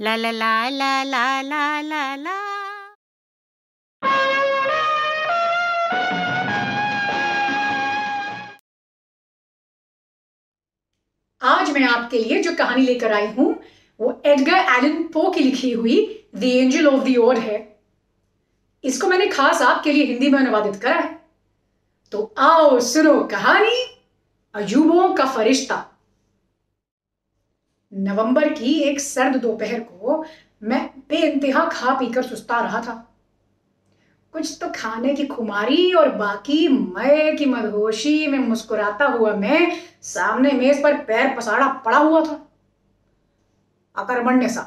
La la la la la la la la. आज मैं आपके लिए जो कहानी लेकर आई हूँ, वो एडगर एलन पो की लिखी हुई the angel of the odd है। इसको मैंने खास आपके लिए हिंदी में अनुवादित करा है। तो आओ सुनो कहानी अजूबों का फरिश्ता। नवंबर की एक सर्द दोपहर को मैं बेइंतहा खा पीकर सुस्ता रहा था। कुछ तो खाने की खुमारी और बाकी मय की मदहोशी में मुस्कुराता हुआ मैं सामने मेज पर पैर पसाड़ा पड़ा हुआ था। अकर्मण्य सा,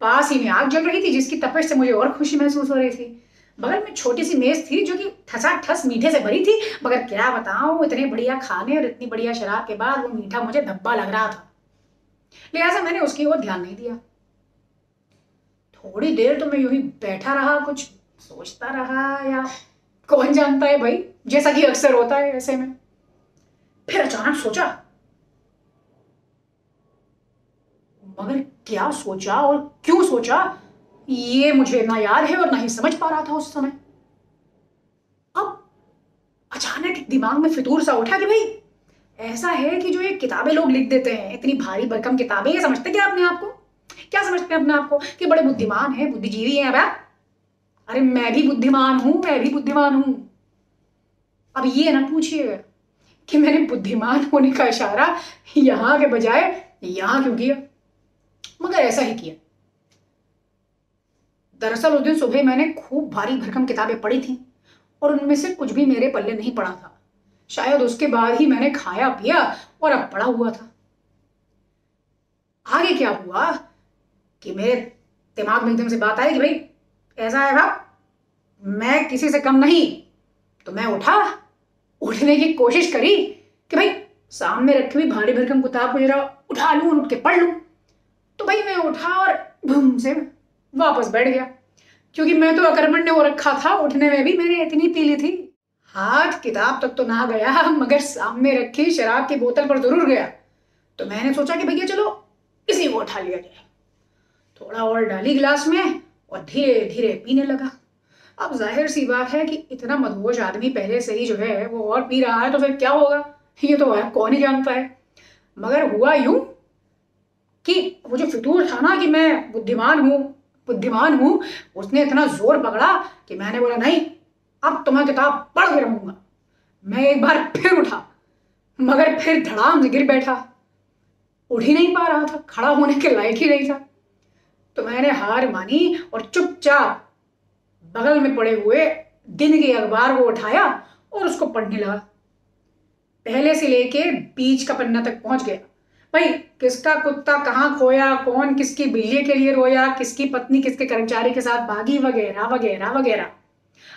पास ही में आग जल रही थी जिसकी तपश से मुझे और खुशी महसूस हो रही थी। बगल में छोटी सी मेज थी जो कि ठसा ठस मीठे से भरी थी, मगर क्या बताऊँ, इतने बढ़िया खाने और इतनी बढ़िया शराब के बाद वो मीठा मुझे धब्बा लग रहा था। लिहाजा मैंने उसकी ओर ध्यान नहीं दिया। थोड़ी देर तो मैं यूँ ही बैठा रहा, कुछ सोचता रहा, या कौन जानता है भाई, जैसा कि अक्सर होता है ऐसे में। फिर अचानक सोचा। मगर क्या सोचा और क्यों सोचा, ये मुझे ना याद है और ना ही समझ पा रहा था उस समय। अब अचानक दिमाग में फितूर सा उठा कि भाई ऐसा है कि जो ये किताबें लोग लिख देते हैं, इतनी भारी भरकम किताबें, ये समझते क्या अपने आप को? क्या समझते हैं अपने आप को? कि बड़े बुद्धिमान है, बुद्धिजीवी हैं, अब अरे मैं भी बुद्धिमान हूँ, मैं भी बुद्धिमान हूँ। अब ये ना पूछिए कि मैंने बुद्धिमान होने का इशारा यहाँ के बजाय यहाँ क्यों किया? मगर ऐसा ही किया। दरअसल उस दिन सुबह मैंने खूब भारी भरकम किताबें पढ़ी थी, और उनमें से कुछ भी मेरे पल्ले नहीं पड़ा था। शायद उसके बाद ही मैंने खाया, पिया और अब पड़ा हुआ था। आगे क्या हुआ कि मेरे दिमाग में एकदम से बात आई कि भाई, ऐसा है भाव मैं किसी से कम नहीं। तो मैं उठा, उठने की कोशिश करी कि भाई, सामने रखी हुई भारी भरकम किताब को जरा उठा लूँ और उठ के पढ़ लूँ। तो भाई मैं उठा और भूम से वापस बैठ गया। क्योंकि मैं तो अकर्मण्य हो रखा था, उठने में भी मेरी इतनी पीली थी हाथ किताब तक तो ना गया, मगर सामने रखी शराब की बोतल पर ज़रूर गया। तो मैंने सोचा कि भैया चलो, इसी को उठा लिया जाए। थोड़ा और डाली गिलास में और धीरे धीरे पीने लगा। अब ज़ाहिर सी बात है कि इतना मदहोश आदमी पहले से ही जो है, वो और पी रहा है तो फिर क्या होगा? ये तो है कौन ही जानता है मगर हुआ यूँ कि वो जो फितूर था ना कि मैं बुद्धिमान हूँ बुद्धिमान हूँ, उसने इतना ज़ोर पकड़ा कि मैंने बोला, नहीं अब तो मैं किताब पढ़ के रहूँगा। मैं एक बार फिर उठा, मगर फिर धड़ाम से गिर बैठा। उठ ही नहीं पा रहा था, खड़ा होने के लायक ही नहीं था। तो मैंने हार मानी और चुपचाप बगल में पड़े हुए दिन के अखबार को उठाया और उसको पढ़ने लगा। पहले से लेके बीच का पन्ना तक पहुँच गया। भाई, किसका कुत्ता कहाँ खोया, कौन किसकी बिल्ली के लिए रोया, किसकी पत्नी, किसके कर्मचारी के साथ भागी, वगैरह वगैरह वगैरह।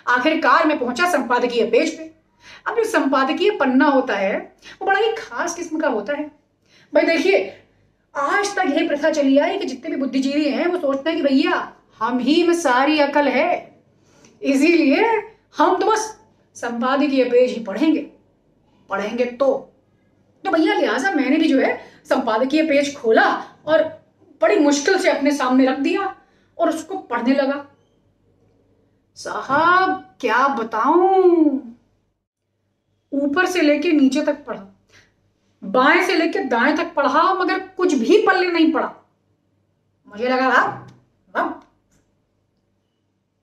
आखिरकार में पहुँचा संपादकीय पेज पे। अब जो संपादकीय पन्ना होता है, वो बड़ा ही खास किस्म का होता है। भाई देखिए, आज तक यही प्रथा चली आई कि जितने भी बुद्धिजीवी हैं, वो सोचते हैं कि भैया, हम ही में सारी अकल है। इसीलिए हम तो बस संपादकीय पेज ही पढ़ेंगे। पढ़ेंगे तो। तो भैया, लिहाजा मैंने भी जो है संपादकीय पेज खोला और बड़ी मुश्किल से अपने सामने रख दिया और उसको पढ़ने लगा। साहब, क्या बताऊँ? ऊपर से लेके नीचे तक पढ़ा। बाएँ से लेके दाएँ तक पढ़ा, मगर कुछ भी पल्ले नहीं पड़ा। मुझे लगा, वाह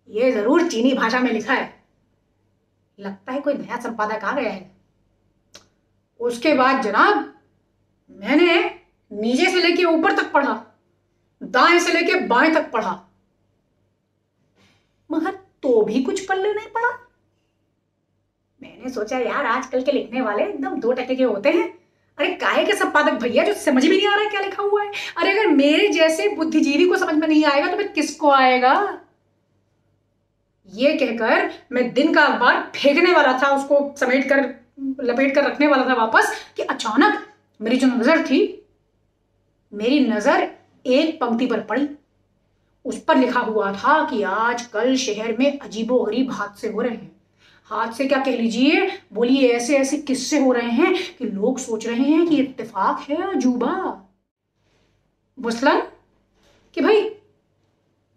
ये ज़रूर चीनी भाषा में लिखा है। लगता है कोई नया संपादक आ गया है। उसके बाद जनाब, मैंने नीचे से लेके ऊपर तक पढ़ा, दाएँ से लेके बाएँ तक पढ़ा। तो भी कुछ पल्ले नहीं पड़ा। मैंने सोचा, यार, आजकल के लिखने वाले एकदम दो टके के होते हैं। अरे, काहे के संपादक भैया, जो समझ में नहीं आ रहा है क्या लिखा हुआ है? अरे, अगर मेरे जैसे बुद्धिजीवी को समझ में नहीं आएगा तो फिर किसको आएगा? ये कहकर मैं दिन का अखबार फेंकने वाला था, उसको समेट कर, लपेट कर रखने वाला था वापस, कि अचानक मेरी जो नज़र थी, मेरी नज़र एक पंक्ति पर पड़ी। उस पर लिखा हुआ था कि आज कल शहर में अजीबो गरीब हादसे हो रहे हैं। हादसे क्या कह लीजिए? बोलिए ऐसे ऐसे किस्से हो रहे हैं कि लोग सोच रहे हैं कि इत्तेफाक है अजूबा। मुसलन कि भाई,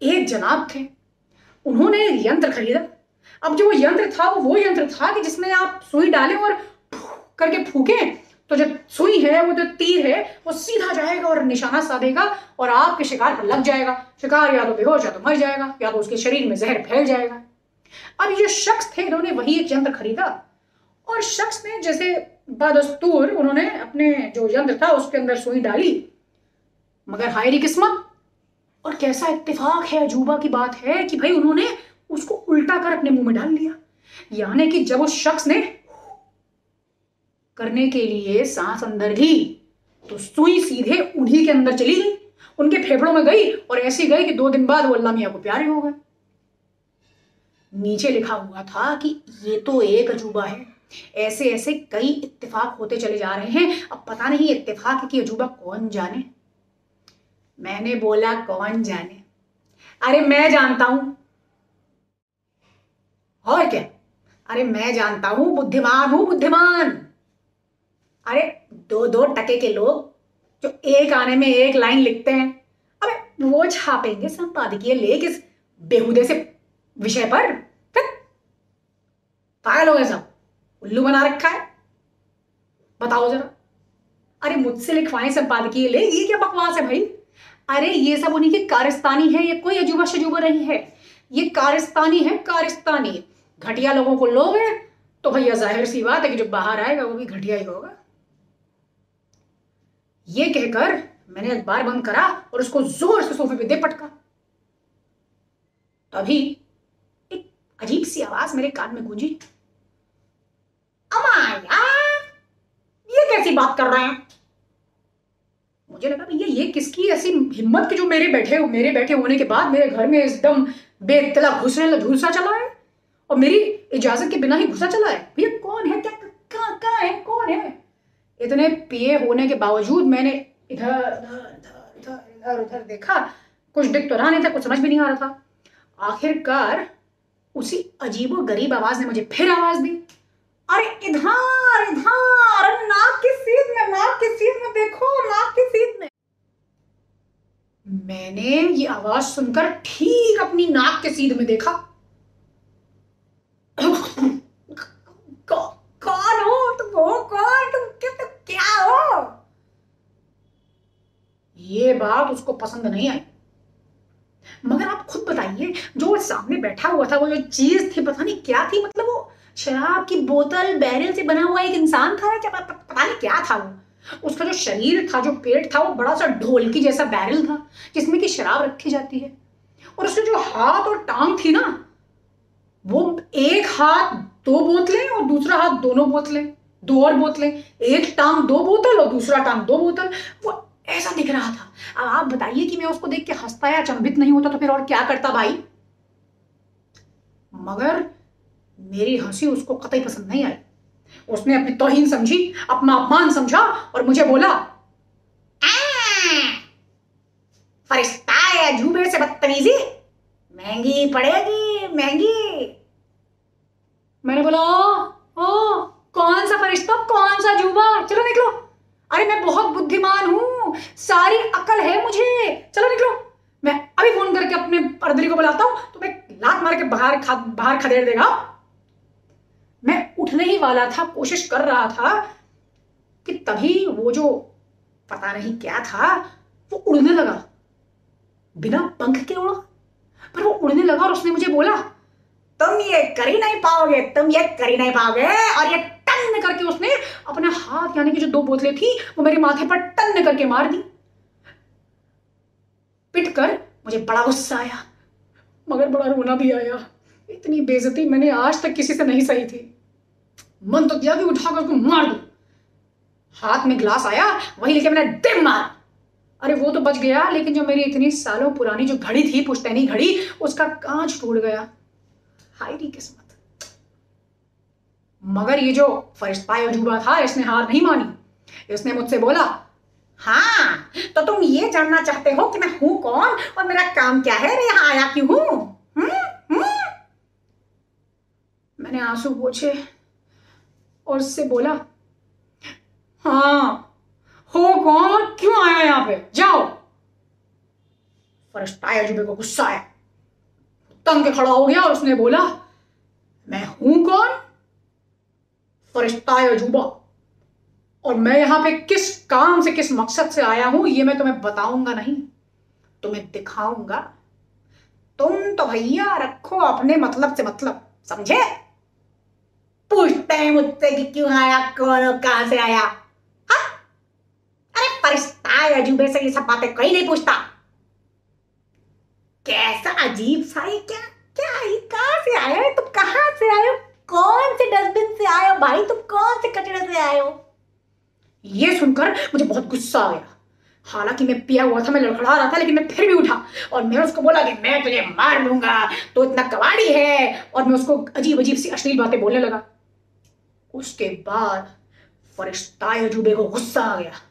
एक जनाब थे। उन्होंने यंत्र खरीदा। अब जो वो यंत्र था, वो वो यंत्र था कि जिसमें आप सुई डालें और करके फूके तो जो सुई है, वो जो तीर है, वो सीधा जाएगा और निशाना साधेगा और आपके शिकार पर लग जाएगा। शिकार या तो बेहोश, या तो मर जाएगा, या तो उसके शरीर में जहर फैल जाएगा। अब ये शख्स थे, इन्होंने वही एक यंत्र खरीदा। और शख्स ने जैसे बदस्तूर, उन्होंने अपने जो यंत्र था, उसके अंदर सुई डाली। मगर हायरी किस्मत। और कैसा इत्तेफाक है, अजूबा की बात है कि भाई उन्होंने उसको उल्टा कर अपने मुँह में डाल लिया। यानी कि जब उस शख्स ने करने के लिए सांस अंदर ली तो सुई सीधे उन्हीं के अंदर चली गई। उनके फेफड़ों में गई और ऐसी गई कि दो दिन बाद वो अल्लाह मियाँ को प्यारे हो गए। नीचे लिखा हुआ था कि ये तो एक अजूबा है। ऐसे ऐसे कई इत्तेफाक होते चले जा रहे हैं। अब पता नहीं इत्तेफाक की अजूबा कौन जाने। मैंने बोला, कौन जाने? अरे, मैं जानता हूँ। और क्या? अरे, मैं जानता हूँ, बुद्धिमान हूँ, बुद्धिमान। अरे दो दो टके के लोग जो एक आने में एक लाइन लिखते हैं। अबे, वो छापेंगे संपादकीय लेख इस बेहुदे से विषय पर? पागल हो गए सब। उल्लू बना रखा है। बताओ जरा। अरे, मुझसे लिखवाए संपादकीय ले ये क्या बकवास है भाई? अरे, ये सब उन्हीं की कारस्तानी है। ये कोई अजूबा शजूबा नहीं है। ये कारस्तानी है, कारस्तानी। घटिया लोगों को लोग है। तो भैया, ज़ाहिर सी बात है कि जो बाहर आएगा, वो भी घटिया ही होगा। ये कहकर मैंने अखबार बंद करा और उसको ज़ोर से सोफे पे दे पटका। तभी एक अजीब सी आवाज़ मेरे कान में गूंजी। अमा यार, ये कैसी बात कर रहे हैं? मुझे लगा भैया, ये किसकी ऐसी हिम्मत की जो मेरे बैठे मेरे बैठे होने के बाद मेरे घर में एकदम बेतला घुसने घुसा चला है? और मेरी इजाज़त के बिना ही घुसा चला है? भैया, कौन है? क्या कहाँ है? कौन है? इतने पिए होने के बावजूद मैंने इधर इधर इधर, उधर देखा, कुछ दिख तो रहा नहीं था, कुछ समझ भी नहीं आ रहा था। आखिरकार उसी अजीबो गरीब आवाज़ ने मुझे फिर आवाज़ दी। अरे इधर इधर, नाक की सीध में, नाक की सीध में देखो, नाक की सीध में। मैंने ये आवाज़ सुनकर ठीक अपनी नाक के सीध में देखा। कौन हो तुम हो कौन क्या, हो? ये बात उसको पसंद नहीं आई। मगर आप खुद बताइए जो सामने बैठा हुआ था वो जो चीज़ थी पता नहीं क्या थी? मतलब वो शराब की बोतल बैरल से बना हुआ एक इंसान था क्या? पता नहीं क्या था वो। उसका जो शरीर था जो पेट था वो बड़ा सा ढोल की जैसा बैरल था जिसमें कि शराब रखी जाती है। और उसके जो हाथ और टांग थी ना वो एक हाथ दो बोतलें और दूसरा हाथ दोनों बोतलें। दो और बोतलें, एक टांग दो बोतल और दूसरा टांग दो बोतल। वो ऐसा दिख रहा था। अब आप बताइए कि मैं उसको देख के हंसता या चंबित नहीं होता तो फिर और क्या करता भाई? मगर मेरी हँसी उसको कतई पसंद नहीं आई। उसने अपनी तोहिन समझी, अपना अपमान समझा और मुझे बोला फरिश्ता है झूबे से बदतमीजी। महँगी पड़ेगी, महँगी। मैंने बोला ओ कौन सा फरिश्ता, कौन सा जूबा? चलो निकलो। अरे मैं बहुत बुद्धिमान हूँ। सारी अकल है मुझे। चलो निकलो। मैं अभी फ़ोन करके अपने पर्दरी को बुलाता हूँ। तो मैं लात मार के बाहर बाहर खदेड़ देगा। मैं उठने ही वाला था, कोशिश कर रहा था कि तभी वो जो पता नहीं क्या था, वो उड़ने लगा। बिना पंख के उड़ा। पर वो उड़ने लगा और उसने मुझे बोला, तुम ये कर ही नहीं पाओगे, तुम ये कर ही नहीं पाओगे और ये टन करके उसने अपने हाथ, यानी कि जो दो बोतलें थी, वो मेरे माथे पर टन करके मार दी। पिट कर मुझे बड़ा गुस्सा आया, मगर बड़ा रोना भी आया। इतनी बेजती मैंने आज तक किसी से नहीं सही थी। मन तो किया कि उठाकर उसको मार दू। हाथ में ग्लास आया, वही लेके मैंने दिम मार। अरे, वो तो बच गया, लेकिन जो मेरी इतनी सालों पुरानी जो घड़ी थी, पुश्तैनी घड़ी, उसका कांच टूट गया। हायरी किस्मत। मगर ये जो फरिश्ता अजूबा था, इसने हार नहीं मानी। इसने मुझसे बोला हाँ तो तुम ये जानना चाहते हो कि मैं हूँ कौन और मेरा काम क्या है? मैं यहाँ आया क्यों हूँ? हम्म? हम्म? मैंने आँसू पूछे और उससे बोला हाँ हो कौन? और क्यों आया यहाँ पे? जाओ। फरिश्ता अजूबे को गुस्सा आया। तंग खड़ा हो गया और उसने बोला, मैं हूँ कौन? फरिश्ता अजूबा। और मैं यहाँ पे किस काम से, किस मकसद से आया हूँ, ये मैं तुम्हें बताऊँगा नहीं। तुम्हें दिखाऊँगा। तुम तो भैया रखो अपने मतलब से मतलब समझे? पूछते हैं मुझसे कि क्यों आया, कौन कहाँ से आया। हा? अरे फरिश्ता अजूबे से ये सब बातें कोई नहीं पूछता। कैसा अजीब सा क्या क्या कहाँ से आया तुम कहाँ से आए हो? कौन से डस्टबिन से आए हो भाई, तुम कौन से कचरे से आए हो? ये सुनकर मुझे बहुत गुस्सा आ गया हालाँकि मैं पिया हुआ था, मैं लड़खड़ा रहा था, लेकिन मैं फिर भी उठा और मैं उसको बोला कि मैं तुझे मार लूँगा तो इतना कबाड़ी है। और मैं उसको अजीब अजीब सी अश्लील बातें बोलने लगा। उसके बाद फरिश्ता अजूबे को गुस्सा आ गया।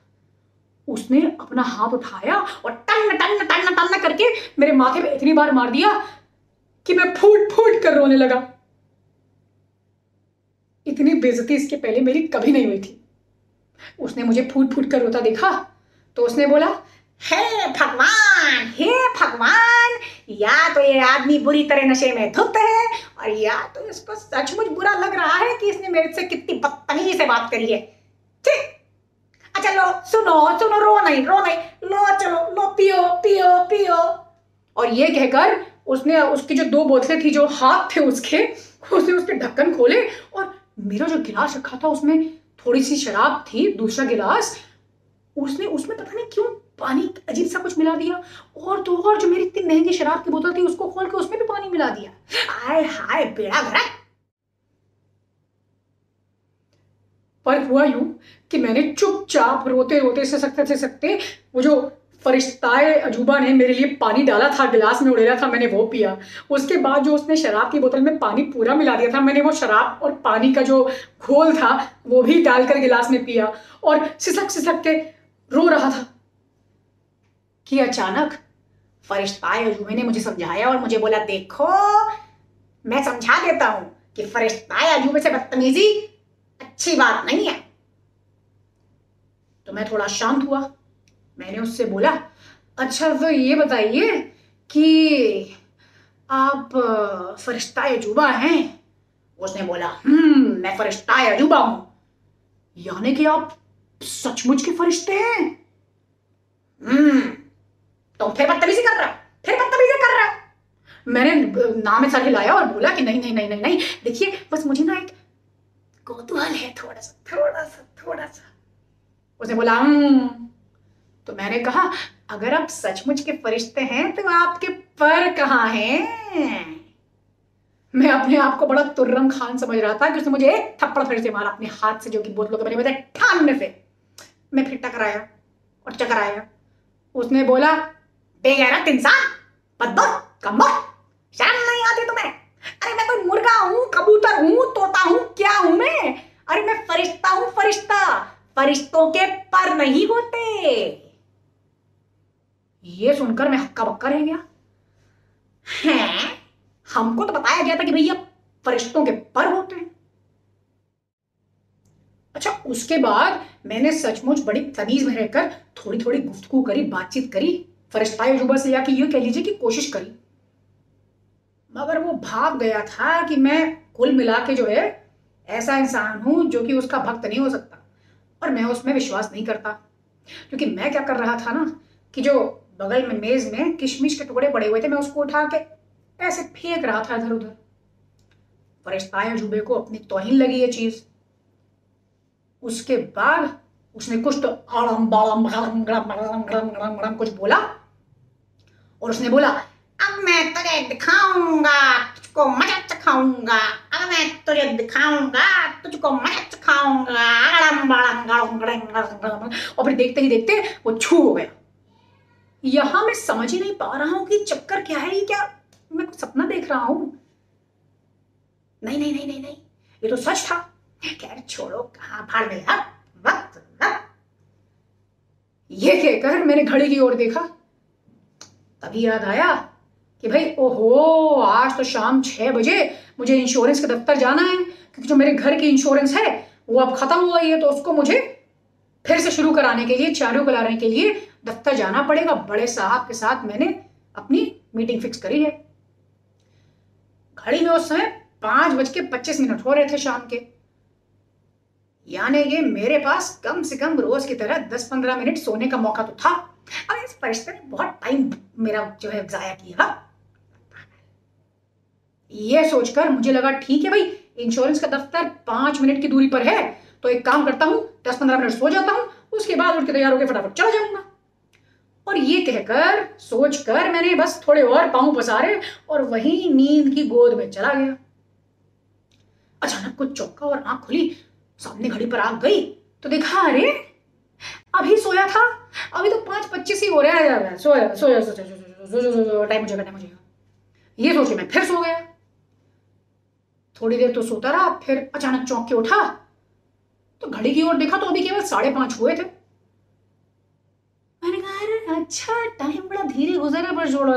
उसने अपना हाथ उठाया और टन टन टन टन करके मेरे माथे पे इतनी बार मार दिया कि मैं फूट फूट कर रोने लगा। इतनी बेजती इसके पहले मेरी कभी नहीं हुई थी। उसने मुझे फूट फूट कर रोता देखा तो उसने बोला, हे भगवान हे भगवान, या तो ये आदमी बुरी तरह नशे में धुत है और या तो इसको सचमुच बुरा लग रहा है कि इसने मेरे से कितनी बदतमीजी से बात करी है। ठीक अच्छा लो, सुनो सुनो, रो नहीं रो नहीं, लो, चलो, लो, पियो पियो पियो। और ये कहकर उसने उसकी जो दो बोतलें थी, जो हाथ थे उसके, उसने उसके ढक्कन खोले और मेरा जो गिलास रखा था उसमें थोड़ी सी शराब थी, दूसरा गिलास। उसने, उसमें पता नहीं क्यों पानी अजीब सा कुछ मिला दिया। और तो और जो मेरी इतनी महँगी शराब की बोतल थी, उसको खोल के उसमें भी पानी मिला दिया। हाय हाय, बेड़ा भरा पर हुआ यूँ कि मैंने चुपचाप रोते रोते से सकते से सकते वो जो फरिश्ताए अजूबा ने मेरे लिए पानी डाला था, गिलास में उड़ेला था, मैंने वो पिया। उसके बाद जो उसने शराब की बोतल में पानी पूरा मिला दिया था, मैंने वो शराब और पानी का जो घोल था, वो भी डालकर गिलास में पिया और सिसक सिसक के रो रहा था कि अचानक फरिश्ताए अजूबे ने मुझे समझाया और मुझे बोला, देखो, मैं समझा देता हूँ कि फरिश्ताए अजूबे से बदतमीजी अच्छी बात नहीं है। तो मैं थोड़ा शांत हुआ। मैंने उससे बोला अच्छा तो ये बताइए कि आप फरिश्ता अजूबा हैं? उसने बोला हम्म मैं फरिश्ता अजूबा हूँ। यानी कि आप सचमुच के फरिश्ते हैं? हम्म तो फिर बदतमीजी कर रहा, फिर बदतमीजी कर रहा। मैंने नाम सर हिलाया और बोला कि नहीं नहीं नहीं नहीं नहीं, देखिए, बस मुझे ना एक कौतूहल है थोड़ा सा थोड़ा सा थोड़ा सा। उसने बोला हम्म तो मैंने कहा, अगर आप सचमुच के फरिश्ते हैं तो आपके पर कहाँ हैं? मैं अपने आप को बड़ा तुर्रम खान समझ रहा था कि उसने मुझे एक थप्पड़ फिर से मारा अपने हाथ से जो कि बोतलों के बने हुए ठानने से। मैं फिर टकराया और चकराया। उसने बोला, बेगैरत इंसान, बदबक, कमर, शर्म नहीं आती तुम्हें? अरे मैं कोई मुर्गा हूँ, कबूतर हूँ, तोता हूँ, क्या हूँ मैं? अरे मैं फरिश्ता हूँ, फरिश्ता। फरिश्तों के पर नहीं होते। ये सुनकर मैं हक्का बक्का रह गया। है? हमको तो बताया गया था कि भैया फरिश्तों के पर होते हैं। अच्छा उसके बाद मैंने सचमुच बड़ी तमीज में रहकर थोड़ी थोड़ी गुफ्तगू करी, बातचीत करी, फरिश्ता जुबा से या कि ये कह लीजिए कि कोशिश करी। मगर वो भाग गया था कि मैं कुल मिला के जो है, ऐसा इंसान हूँ जो कि उसका भक्त नहीं हो सकता और मैं उसमें विश्वास नहीं करता। क्योंकि मैं क्या कर रहा था ना, कि जो बगल में मेज में किशमिश के टुकड़े पड़े हुए थे, मैं उसको उठा के ऐसे फेंक रहा था इधर उधर। फरिश्ताए जुबे को, अपनी तोहिन लगी ये चीज़। उसके बाद उसने कुछ तो आड़म बाड़म गड़म गड़म गड़म गड़म गड़म गड़म कुछ बोला और उसने बोला, अब मैं तुझे दिखाऊँगा, तुझको मज़ा चखाऊँगा अब मैं तुझे दिखाऊँगा, तुझको मज़ा चखाऊँगा बाड़म गड़म गड़म गड़म। और फिर देखते ही देखते वो छू हो गया। यहाँ मैं समझ ही नहीं पा रहा हूँ कि चक्कर क्या है, ये क्या मैं कुछ सपना देख रहा हूँ। नहीं नहीं नहीं नहीं नहीं, ये तो सच था। खैर, छोड़ो, कहाँ फाड़ वक्त वक्त। ये कहकर मैंने घड़ी की ओर देखा। तभी याद आया कि भाई, ओहो, आज तो शाम छह बजे मुझे इंश्योरेंस के दफ्तर जाना है, क्योंकि जो मेरे घर की इंश्योरेंस है, वो अब खत्म हुआ है तो उसको मुझे फिर से शुरू कराने के लिए चालू कराने के लिए दफ्तर जाना पड़ेगा। बड़े साहब के साथ मैंने अपनी मीटिंग फिक्स करी है। घड़ी में उस समय पाँच बज के पच्चीस मिनट हो रहे थे शाम के। यानी कि मेरे पास कम से कम रोज की तरह दस पंद्रह मिनट सोने का मौका तो था। अब इस फरिश्ते ने बहुत टाइम मेरा जो है जाया किया। ये सोचकर मुझे लगा, ठीक है भाई इंश्योरेंस का दफ्तर पाँच मिनट की दूरी पर है। तो एक काम करता हूँ, दस पंद्रह मिनट सो जाता हूँ, उसके बाद उठ के तैयार होकर फटाफट चला जाऊँगा। और ये कहकर सोचकर मैंने बस थोड़े और पाँव पसारे और वही नींद की गोद में चला गया। अचानक कुछ चौका और आँख खुली, सामने घड़ी पर आग गई तो देखा, अरे, अभी सोया था, अभी तो पाँच पच्चीस ही हो रहा है, सोया सोया सोया टाइम मुझे टाइम मुझे ये सोच मैं फिर सो गया। थोड़ी देर तो सोता रहा, फिर अचानक चौंक के उठा तो घड़ी की ओर देखा तो अभी केवल साढ़े पाँच हुए थे। मैंने कहा, अरे अच्छा टाइम बड़ा धीरे गुजरा पर जोड़ा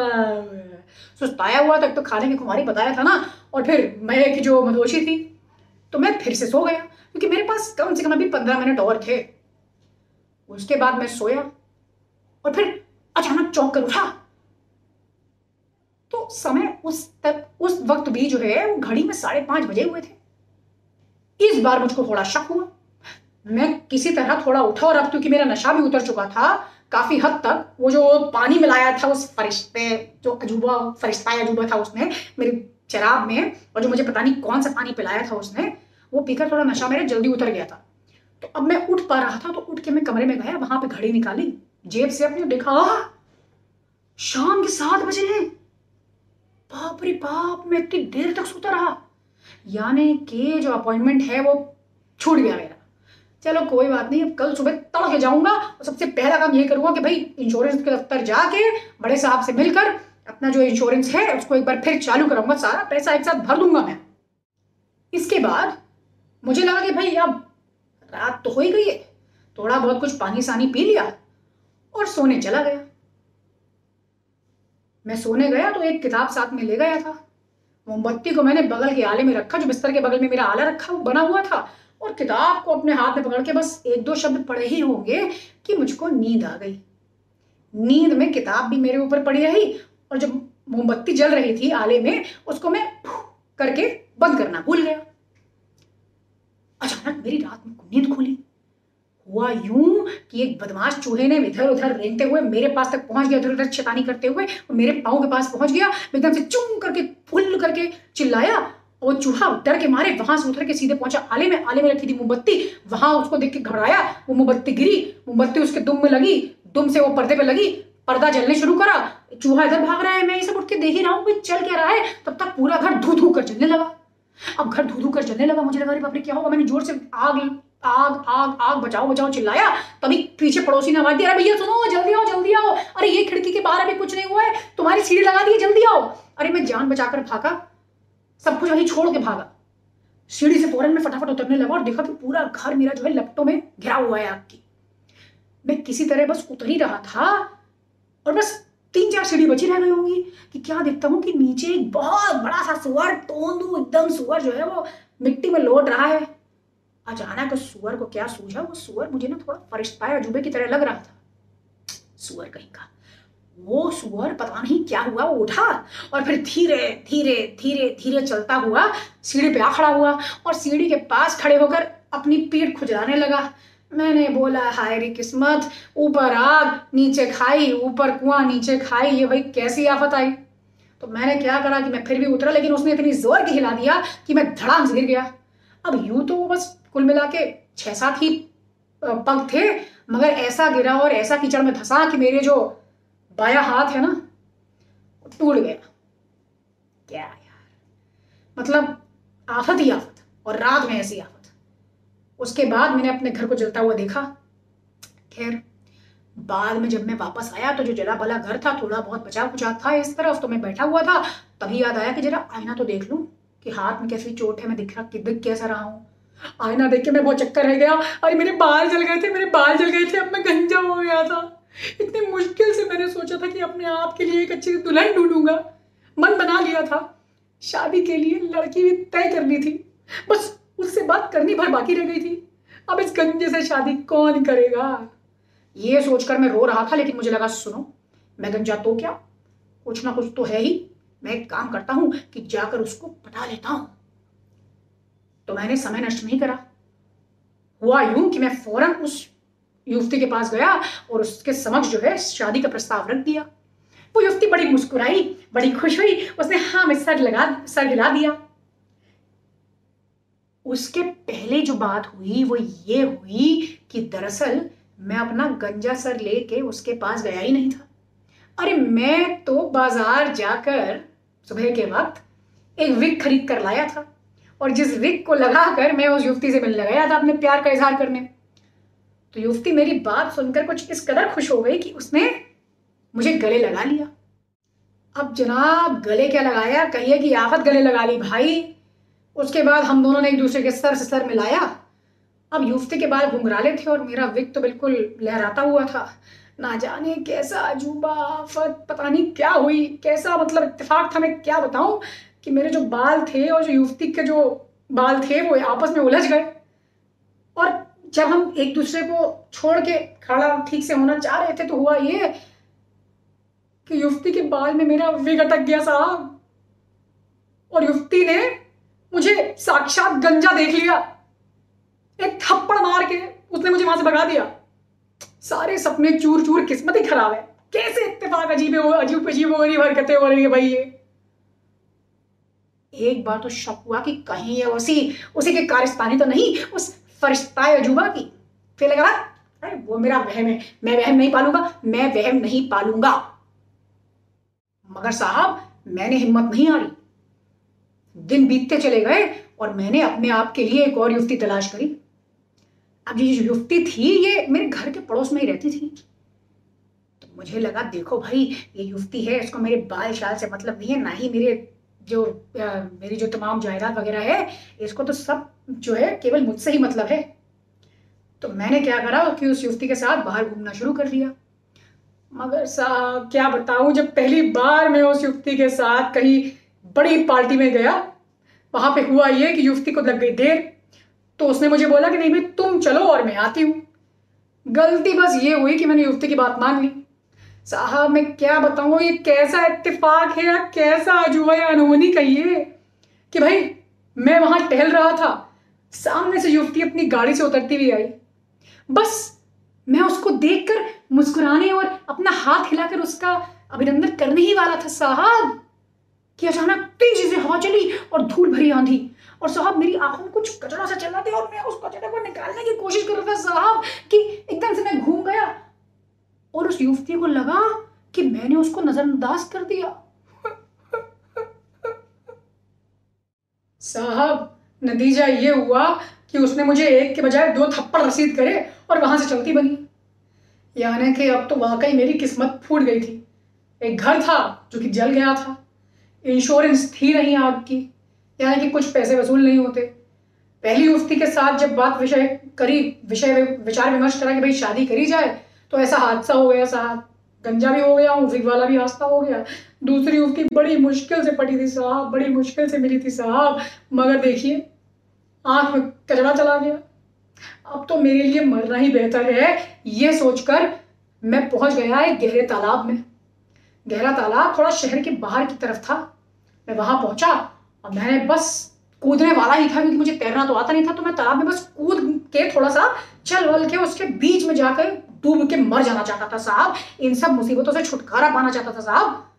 सुस्ताया हुआ तक तो खाने की कुमारी बताया था ना, और फिर मैं की जो मदोशी थी तो मैं फिर से सो गया, क्योंकि मेरे पास कम से कम अभी पंद्रह मिनट और थे। उसके बाद मैं सोया, और फिर अचानक चौंक कर उठा। तो समय उस तक, उस वक्त भी जो है, वो घड़ी में साढ़े पाँच बजे हुए थे। इस बार मुझको थोड़ा शक हुआ। मैं किसी तरह थोड़ा उठा और अब क्योंकि मेरा नशा भी उतर चुका था, काफ़ी हद तक वो जो पानी मिलाया था उस फरिश्ते, जो अजूबा, फरिश्ता अजूबा था उसने, मेरी शराब में और जो मुझे पता नहीं कौन सा पानी पिलाया था उसने, वो पीकर थोड़ा नशा मेरे जल्दी उतर गया था। तो अब मैं उठ पा रहा था तो उठ के मैं कमरे में गया, वहाँ पे घड़ी निकाली, जेब से अपनी देखा शाम के सात बजे हैं। बाप रे बाप, मैं इतनी देर तक सोता रहा। यानी कि जो अपॉइंटमेंट है वो छूट गया मेरा। चलो कोई बात नहीं, अब कल सुबह तड़के जाऊँगा और सबसे पहला काम ये करूँगा कि भाई इंश्योरेंस के दफ्तर जाके बड़े साहब से मिलकर अपना जो इंश्योरेंस है, उसको एक बार फिर चालू कराऊँगा सारा पैसा एक साथ भर दूँगा मैं। इसके बाद मुझे लगा कि भाई अब रात तो हो ही गई है, थोड़ा बहुत कुछ पानी सानी पी लिया और सोने चला गया। मैं सोने गया तो एक किताब साथ में ले गया था। मोमबत्ती को मैंने बगल के आले में रखा, जो बिस्तर के बगल में मेरा आला रखा बना हुआ था। और किताब को अपने हाथ में पकड़ के बस एक दो शब्द पढ़े ही होंगे कि मुझको नींद आ गई। नींद में किताब भी मेरे ऊपर पड़ी रही और जब मोमबत्ती जल रही थी आले में, उसको मैं करके बंद करना भूल गया। अचानक मेरी रात में नींद खुली। हुआ यूँ कि एक बदमाश चूहे ने इधर उधर रेंगते हुए मेरे पास तक पहुँच गया उधर उधर चेतानी करते हुए, और मेरे पाँव के पास पहुँच गया। एकदम से चुम करके, फुल करके चिल्लाया और चूहा डर के मारे, वहाँ से उतर के सीधे पहुँचा। आले में आले में रखी थी मोमबत्ती। वहाँ उसको देख के घबराया। वो मोमबत्ती गिरी, मोमबत्ती उसके दुम में लगी, दुम से वो पर्दे पे लगी, पर्दा जलने शुरू करा। चूहा इधर भाग रहा है, मैं ये सब उठ के देख ही रहा हूँ चल क्या रहा है। तब तक पूरा घर धू धू कर जलने लगा। अब घर धू धू कर जलने लगा। मुझे लगा बाप रे, क्या होगा? मैंने ज़ोर से आग आग आग आग बचाओ बचाओ चिल्लाया। तभी पीछे पड़ोसी ने आवाज़ दिया अरे भैया, सुनो, जल्दी आओ जल्दी आओ। अरे ये खिड़की के बाहर अभी कुछ नहीं हुआ है। तुम्हारी सीढ़ी लगा दी जल्दी आओ। अरे मैं जान बचाकर भागा। सब कुछ वहीं छोड़ के भागा। सीढ़ी से फ़ौरन में फटाफट उतरने लगा और देखा कि पूरा घर मेरा जो है लपटों में घिरा हुआ है आग की। मैं किसी तरह बस उतर ही रहा था और बस तीन चार सीढ़ी बची रह गई होंगी कि क्या देखता हूँ कि नीचे एक बहुत बड़ा सा सुअर तोंदू एकदम सुअर जो है वो मिट्टी में लौट रहा है। अचानक उस सुअर को क्या सूझा? वो सुअर मुझे ना थोड़ा फरिश्ता अजूबे की तरह लग रहा था। सुअर कहीं का। वो सुअर पता नहीं क्या हुआ, वो उठा और फिर धीरे धीरे धीरे धीरे चलता हुआ सीढ़ी पे आ खड़ा हुआ और सीढ़ी के पास खड़े होकर अपनी पीठ खुजलाने लगा। मैंने बोला, हाय रे किस्मत, ऊपर आग, नीचे खाई, ऊपर कुआँ, नीचे खाई, ये भाई कैसी आफत आई? तो मैंने क्या करा कि मैं फिर भी उतरा, लेकिन उसने इतनी ज़ोर की हिला दिया कि मैं धड़ाम गिर गया। अब यूँ तो बस कुल मिला के छह सात ही पग थे, मगर ऐसा गिरा और ऐसा कीचड़ में धसा कि मेरे जो बाया हाथ है ना टूट गया। क्या यार? मतलब आफत ही आफत और रात में ऐसी आफत। उसके बाद मैंने अपने घर को जलता हुआ देखा। खैर बाद में जब मैं वापस आया तो जो जला भला घर था थोड़ा बहुत बचा कुचा था इस तरफ़ तो मैं बैठा हुआ था। तभी याद आया कि जरा आईना तो देख लूँ कि हाथ में कैसी चोट है मैं दिख रहा कि दिख कैसा रहा हूँ। आईना देख के मैं बहुत चक्कर रह गया। अरे मेरे बाल जल गए थे मेरे बाल जल गए थे अब मैं गंजा हो गया था। इतनी मुश्किल से मैंने सोचा था कि अपने आप के लिए एक अच्छी दुल्हन ढूंढूँगा। मन बना लिया था। शादी के लिए लड़की भी तय कर ली थी। बस उससे बात करनी भर बाकी रह गई थी। अब इस गंजे से शादी कौन करेगा? ये सोचकर मैं रो रहा था, लेकिन मुझे लगा, सुनो, मैं गंजा तो क्या? कुछ ना कुछ तो है ही। मैं एक काम करता हूँ कि जाकर उसको पटा लेता हूँ। तो मैंने समय नष्ट नहीं करा। हुआ यूँ कि मैं फ़ौरन उस युवती के पास गया और उसके समक्ष जो है शादी का प्रस्ताव रख दिया। वो युवती बड़ी मुस्कुराई, बड़ी खुश हुई, उसने हाँ में सर लगा, सर हिला दिया। उसके पहले जो बात हुई, वो ये हुई कि दरअसल मैं अपना गंजा सर लेके उसके पास गया ही नहीं था। अरे मैं तो बाज़ार जाकर सुबह के वक्त एक विग खरीद कर लाया था और जिस विग को लगाकर मैं उस युवती से मिलने गया था अपने प्यार का इजहार करने। तो युवती मेरी बात सुनकर कुछ इस कदर खुश हो गई कि उसने मुझे गले लगा लिया। अब जनाब, गले क्या लगाया? कहिए कि आफत गले लगा ली भाई। उसके बाद हम दोनों ने एक दूसरे के सर से सर मिलाया। अब युवती के बाल घुंघराले थे और मेरा विक तो बिल्कुल लहराता हुआ था। ना जाने कैसा अजूबा आफत, पता नहीं क्या हुई, कैसा मतलब इत्तेफाक था, मैं क्या बताऊँ कि मेरे जो बाल थे और जो युवती के जो बाल थे, वो आपस में उलझ गए। जब हम एक दूसरे को छोड़ के खड़ा ठीक से होना चाह रहे थे तो हुआ ये कि युवती के बाल में मेरा विग अटक गया साहब। और युवती ने मुझे साक्षात गंजा देख लिया। एक थप्पड़ मार के उसने मुझे वहाँ से भगा दिया। सारे सपने चूर चूर किस्मत ही खराब है। कैसे इत्तेफाक अजीब अजीब अजीब हो गरीब हरकतें हो रही है भाई ये? एक बार तो शक हुआ कि कहीं ये उसी उसी के कारस्तानी तो नहीं, उस फरिश्ता अजूबा की। फिर लगा, अरे, वो मेरा वहम है, मैं वहम नहीं पालूँगा, मैं वहम नहीं पालूँगा। मगर साहब, मैंने हिम्मत नहीं हारी। दिन बीतते चले गए और मैंने अपने आप के लिए एक और युवती तलाश करी। अब ये जो युवती थी, ये मेरे घर के पड़ोस में ही रहती थी। तो मुझे लगा, देखो भाई, ये युवती है, इसको मेरे बाल शाल से मतलब नहीं है, ना ही मेरे जो आ, मेरी जो तमाम जायदाद वगैरह है इसको तो सब जो है केवल मुझसे ही मतलब है। तो मैंने क्या करा कि उस युवती के साथ बाहर घूमना शुरू कर दिया। मगर साहब क्या बताऊँ जब पहली बार मैं उस युवती के साथ कहीं बड़ी पार्टी में गया वहाँ पे हुआ ये कि युवती को लग गई देर तो उसने मुझे बोला कि नहीं भाई तुम चलो और मैं आती हूँ। गलती बस ये हुई कि मैंने युवती की बात मान ली। साहब, मैं क्या बताऊँ? ये कैसा इत्तेफाक है या कैसा अजूबा या अनहोनी कहिए कि भाई, मैं वहाँ टहल रहा था। सामने से युवती अपनी गाड़ी से उतरती हुई आई। बस, मैं उसको देखकर मुस्कुराने और अपना हाथ हिलाकर उसका अभिनंदन करने ही वाला था, साहब। कि अचानक तेज़ी से हवा चली और धूल भरी आंधी। और साहब, मेरी आँखों में कुछ कचरा सा चल रहा था और मैं उस कचरे को निकालने की कोशिश कर रहा था, साहब, कि एकदम से मैं घूम गया और उस युवती को लगा कि मैंने उसको नजरअंदाज कर दिया। साहब, नतीजा ये हुआ कि उसने मुझे एक के बजाय दो थप्पड़ रसीद करे और वहाँ से चलती बनी। यानी कि अब तो वाकई मेरी किस्मत फूट गई थी। एक घर था जो कि जल गया था। इंश्योरेंस थी नहीं आग की। यानी कि कुछ पैसे वसूल नहीं होते। पहली मुफ्ती के साथ जब बात विषय करी, विषय विचार विमर्श करा कि भाई शादी करी जाए तो ऐसा हादसा हो गया साहब गंजा भी हो गया, उफिक वाला भी हादसा हो गया। दूसरी मुफ्ती बड़ी मुश्किल से पड़ी थी साहब, बड़ी मुश्किल से मिली थी साहब। मगर देखिए, आँख में कचरा चला गया। अब तो मेरे लिए मरना ही बेहतर है, ये सोचकर मैं पहुँच गया एक गहरे तालाब में। गहरा तालाब थोड़ा शहर के बाहर की तरफ़ था। मैं वहाँ पहुँचा और मैंने बस कूदने वाला ही था, क्योंकि मुझे तैरना तो आता नहीं था तो मैं तालाब में बस कूद के थोड़ा सा चल वल के उसके बीच में जाकर डूब के मर जाना चाहता था साहब। इन सब मुसीबतों से छुटकारा पाना चाहता था साहब।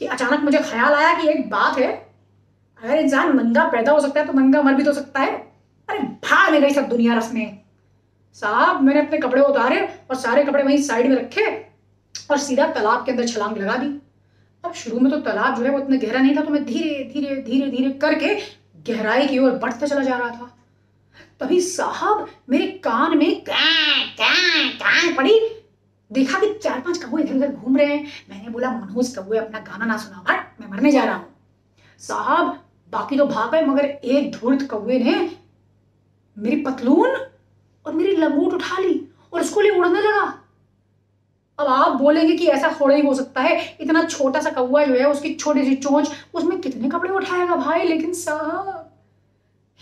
कि अचानक मुझे ख्याल आया कि एक बात है। अगर इंसान नंगा पैदा हो सकता है तो नंगा मर भी तो सकता है। अरे भाग में गई सब दुनिया रस्में साहब, मैंने अपने कपड़े उतारे और सारे कपड़े वहीं साइड में रखे और सीधा तालाब के अंदर छलांग लगा दी। अब शुरू में तो तालाब जो है वो इतना गहरा नहीं था तो मैं धीरे धीरे धीरे धीरे करके गहराई की ओर बढ़ते चला जा रहा था। तभी साहब मेरे कान में कैं कैं कैं पड़ी। देखा कि चार पाँच कौए इधर उधर घूम रहे हैं। मैंने बोला, मनोज कौए अपना गाना ना सुना हट, मैं मरने जा रहा हूँ। साहब, बाकी तो भाग गए, मगर एक धूर्त कौए ने मेरी पतलून और मेरी लंगूट उठा ली और उसको लिए उड़ने लगा। अब आप बोलेंगे कि ऐसा थोड़ा ही हो सकता है। इतना छोटा सा कौआ जो है, उसकी छोटी सी चोंच, उसमें कितने कपड़े उठाएगा भाई? लेकिन साहब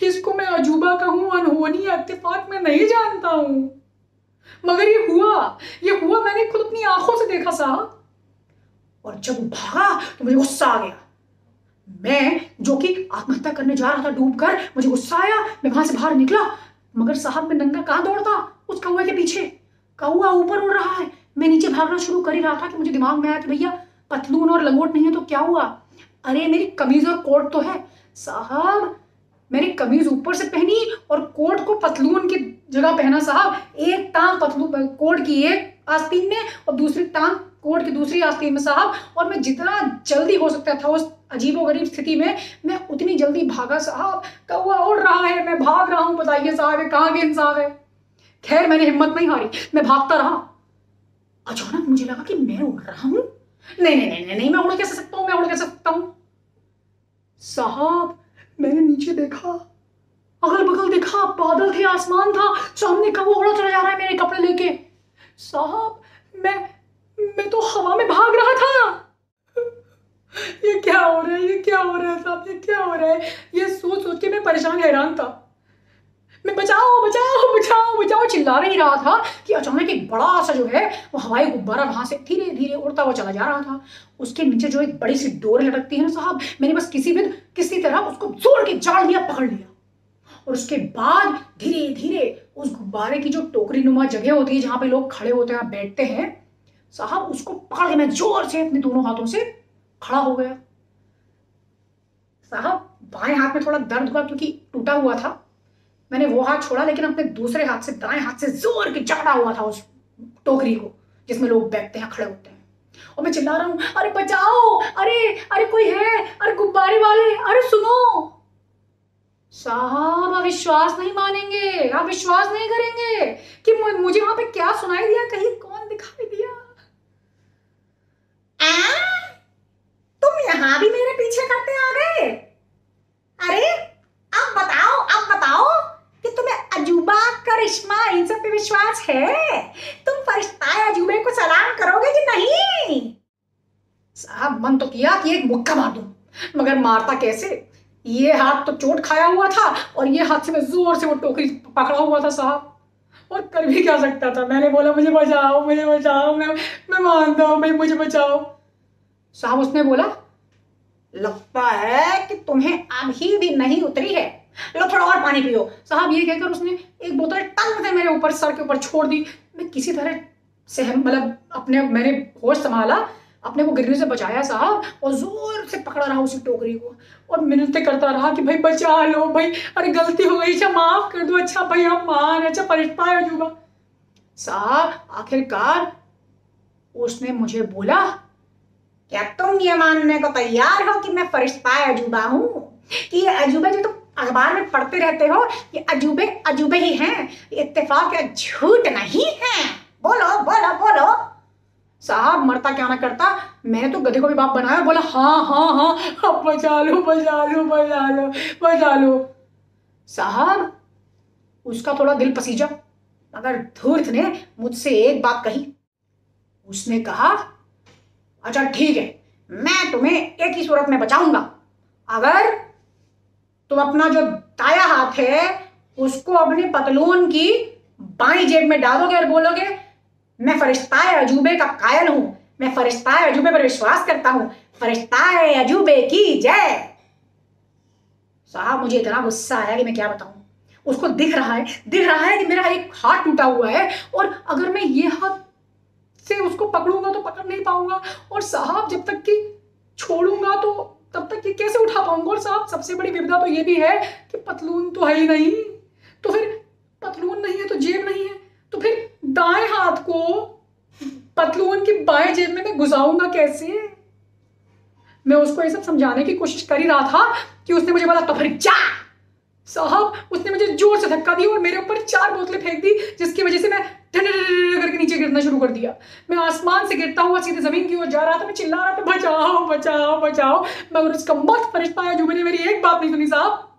इसको मैं अजूबा कहूँ, अनहोनी इत्तेफाक में नहीं जानता हूँ। मगर ये हुआ ये हुआ, मैंने खुद अपनी आँखों से देखा साहब। और जब भागा तो मुझे गुस्सा आ गया। मैं, जो कि आत्महत्या करने जा रहा था डूब कर मुझे गुस्सा आया, मैं वहाँ से बाहर निकला। मगर साहब, मैं नंगा कहाँ दौड़ता? उस कौए के पीछे। कौआ ऊपर उड़ रहा है। मैं नीचे भागना शुरू कर ही रहा था कि मुझे दिमाग में आया कि भैया, पतलून और लंगोट नहीं है तो क्या हुआ? अरे, मेरी कमीज और कोट तो है। साहब मैंने कमीज ऊपर से पहनी और कोट को पतलून की जगह पहना साहब। एक टांग पतलून कोट की एक आस्तीन में और दूसरी टांग कोट की दूसरी आस्तीन में साहब। और मैं जितना जल्दी हो सकता था उस अजीबो गरीब स्थिति में मैं उतनी जल्दी भागा साहब। कौआ उड़ रहा है, मैं भाग रहा हूँ, बताइए साहब कहाँ के इंसाफ है? खैर, मैंने हिम्मत नहीं हारी, मैं भागता रहा। अचानक मुझे लगा कि मैं उड़ रहा हूँ। नहीं नहीं नहीं नहीं, मैं उड़ कैसे सकता हूँ, मैं उड़ कैसे सकता हूँ? साहब मैंने नीचे देखा। अगल बगल देखा, बादल थे, आसमान था, सामने का वो उड़ा चला जा रहा है मेरे कपड़े लेके। साहब, मैं मैं तो हवा में भाग रहा था। ये क्या हो रहा है, ये क्या हो रहा है साहब, ये क्या हो रहा है? ये सोच सोच के मैं परेशान, हैरान था। मैं बचाओ बचाओ बचाओ बचाओ। चिल्ला नहीं रहा था कि अचानक एक बड़ा सा जो है, वो हवाई गुब्बारा वहाँ से धीरे धीरे उड़ता हुआ चला जा रहा था। उसके नीचे जो एक बड़ी सी डोर लटकती है ना साहब, मैंने बस किसी भी किसी तरह उसको ज़ोर के जाल लिया, पकड़ लिया। और उसके बाद धीरे धीरे उस गुब्बारे की जो टोकरी नुमा जगह होती है जहाँ पे लोग खड़े होते हैं, बैठते हैं, साहब उसको पकड़ के मैं ज़ोर से अपने दोनों हाथों से खड़ा हो गया। साहब, बाएँ हाथ में थोड़ा दर्द हुआ क्योंकि टूटा हुआ था। मैंने वो हाथ छोड़ा, लेकिन अपने दूसरे हाथ से, दाएँ हाथ से ज़ोर के जकड़ा हुआ था उस टोकरी को, जिसमें लोग बैठते हैं, खड़े होते हैं। और मैं चिल्ला रहा हूँ, अरे बचाओ! अरे अरे कोई है? अरे गुब्बारे वाले! अरे सुनो! साहब, आप विश्वास नहीं मानेंगे, आप विश्वास नहीं करेंगे कि मुझे वहाँ पे क्या सुनाई दिया, कहीं कौन दिखाई दिया? आ? तुम यहाँ भी मेरे पीछे करते आ गए? अरे, अब बताओ अब बताओ तुम्हें अजूबा करिश्मा इन सब पे विश्वास है? तुम फरिश्ता अजूबे को सलाम करोगे कि नहीं? साहब, मन तो किया कि एक मुक्का मार दूँ। मगर मारता कैसे? ये हाथ तो चोट खाया हुआ था और ये हाथ से मैं ज़ोर से वो टोकरी पकड़ा हुआ था, साहब। और कर भी क्या सकता था? मैंने बोला, मुझे बचाओ मुझे बचाओ, मैं मैं मानता हूँ मुझे बचाओ। साहब, उसने बोला लगता है कि तुम्हें अभी भी नहीं उतरी है। लो, थोड़ा और पानी पियो। साहब, ये कहकर उसने एक बोतल टंग से मेरे ऊपर, सर के ऊपर छोड़ दी। मैं किसी तरह से मतलब अपने, मैंने होश संभाला, अपने को गिरने से बचाया साहब, और ज़ोर से पकड़ा रहा उसी टोकरी को। और मिन्नतें करता रहा कि, भाई, बचा लो, भाई। अरे, गलती हो गई अच्छा माफ़ कर दो अच्छा भाई, आप मान अच्छा फरिश्ता है अजूबा साहब, आखिरकार उसने मुझे बोला, क्या तुम ये मानने को तैयार हो कि मैं फरिश्ता अजूबा हूँ? कि ये अजूबे जो तुम अखबार में पढ़ते रहते हो, ये अजूबे अजूबे ही हैं। इत्तेफाक या झूठ नहीं है। बोलो बोलो बोलो। साहब, मरता क्या ना करता? मैंने तो गधे को भी बाप बनाया, बोला हाँ हाँ हाँ अब बचा लो बचा लो बचा लो बचा लो। साहब, उसका थोड़ा दिल पसीजा। मगर धूर्त ने मुझसे एक बात कही। उसने कहा अच्छा ठीक है, मैं तुम्हें एक ही सूरत में बचाऊँगा। अगर तुम अपना जो दाया हाथ है, उसको अपने पतलून की बाई जेब में डालोगे और बोलोगे, मैं फरिश्ता अजूबे का कायल हूँ, मैं फरिश्ता अजूबे पर विश्वास करता हूँ फरिश्ता अजूबे की जय। साहब, मुझे इतना गुस्सा आया कि मैं क्या बताऊँ? उसको दिख रहा है, दिख रहा है कि मेरा एक हाथ टूटा हुआ है और अगर मैं ये हाथ से उसको पकड़ूँगा तो पकड़ नहीं पाऊँगा और साहब, जब तक कि छोड़ूँगा तो तब तक ये कैसे उठा पाऊँगा? और साहब, सबसे बड़ी विविधा तो ये भी है कि पतलून तो है ही नहीं। तो फिर पतलून नहीं है तो जेब नहीं है। तो फिर दाएँ हाथ को पतलून की बाएँ जेब में मैं घुसाऊँगा कैसे? मैं उसको ये सब समझाने की कोशिश कर ही रहा था कि उसने मुझे बोला तो फिर जा। साहब, उसने मुझे ज़ोर से धक्का दिया और मेरे ऊपर चार बोतलें फेंक दी, जिसकी वजह से मैं नीचे गिरना शुरू कर दिया। मैं आसमान से गिरता हुआ सीधे ज़मीन की ओर जा रहा था, मैं चिल्ला रहा था, बचाओ बचाओ बचाओ। मगर उसका मत फरिश्ता है जो मैंने मेरी एक बात नहीं सुनी साहब।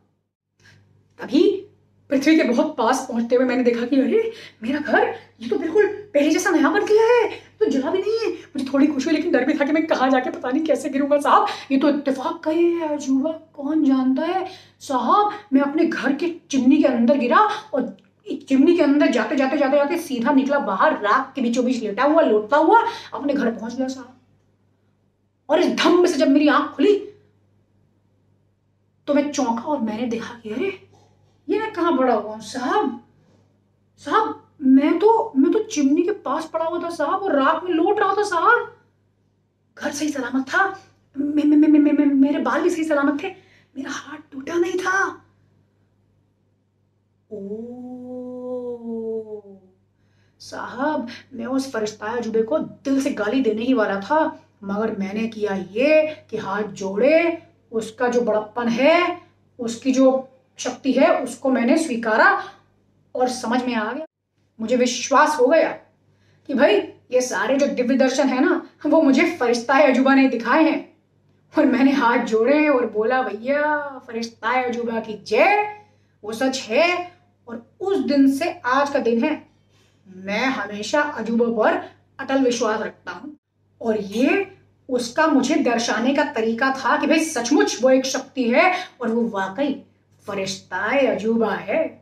तभी पृथ्वी के बहुत पास पहुँचते हुए मैंने देखा कि, अरे, मेरा घर, ये तो बिल्कुल पहले जैसा नया बन गया है। तो जला भी नहीं है। मुझे थोड़ी खुशी हुई, लेकिन डर भी था कि मैं कहाँ जाके पता नहीं कैसे गिरूँगा साहब। ये तो इत्तेफाक का ही है, अजूबा। कौन जानता है? साहब, मैं अपने घर के चिमनी के अंदर गिरा और चिमनी के अंदर जाते जाते जाते जाते सीधा निकला बाहर राख के बीचों बीच लेटा हुआ लौटता हुआ अपने घर पहुँच गया साहब। और इस धम्म से जब मेरी आँख खुली तो मैं चौंका और मैंने देखा कि अरे ये मैं कहाँ पड़ा हुआ साहब? साहब मैं तो मैं तो चिमनी के पास पड़ा हुआ था साहब और रात में लौट रहा था साहब। घर सही सलामत था मे, मे, मे, मे, मे, मेरे बाल भी सही सलामत थे मेरा हाथ टूटा नहीं था। ओ साहब, मैं उस फरिश्ता जुबे को दिल से गाली देने ही वाला था, मगर मैंने किया ये कि हाथ जोड़े, उसका जो बड़प्पन है, उसकी जो शक्ति है, उसको मैंने स्वीकारा और समझ में आ गया। मुझे विश्वास हो गया कि भाई, ये सारे जो दिव्य दर्शन है ना, वो मुझे फरिश्ता अजूबा ने दिखाए हैं। और मैंने हाथ जोड़े और बोला, भैया फरिश्ता अजूबा की जय, वो सच है और उस दिन से आज का दिन है मैं हमेशा अजूबों पर अटल विश्वास रखता हूँ। और ये उसका मुझे दर्शाने का तरीका था कि भाई सचमुच वो एक शक्ति है और वो वाकई फरिश्ता अजूबा है।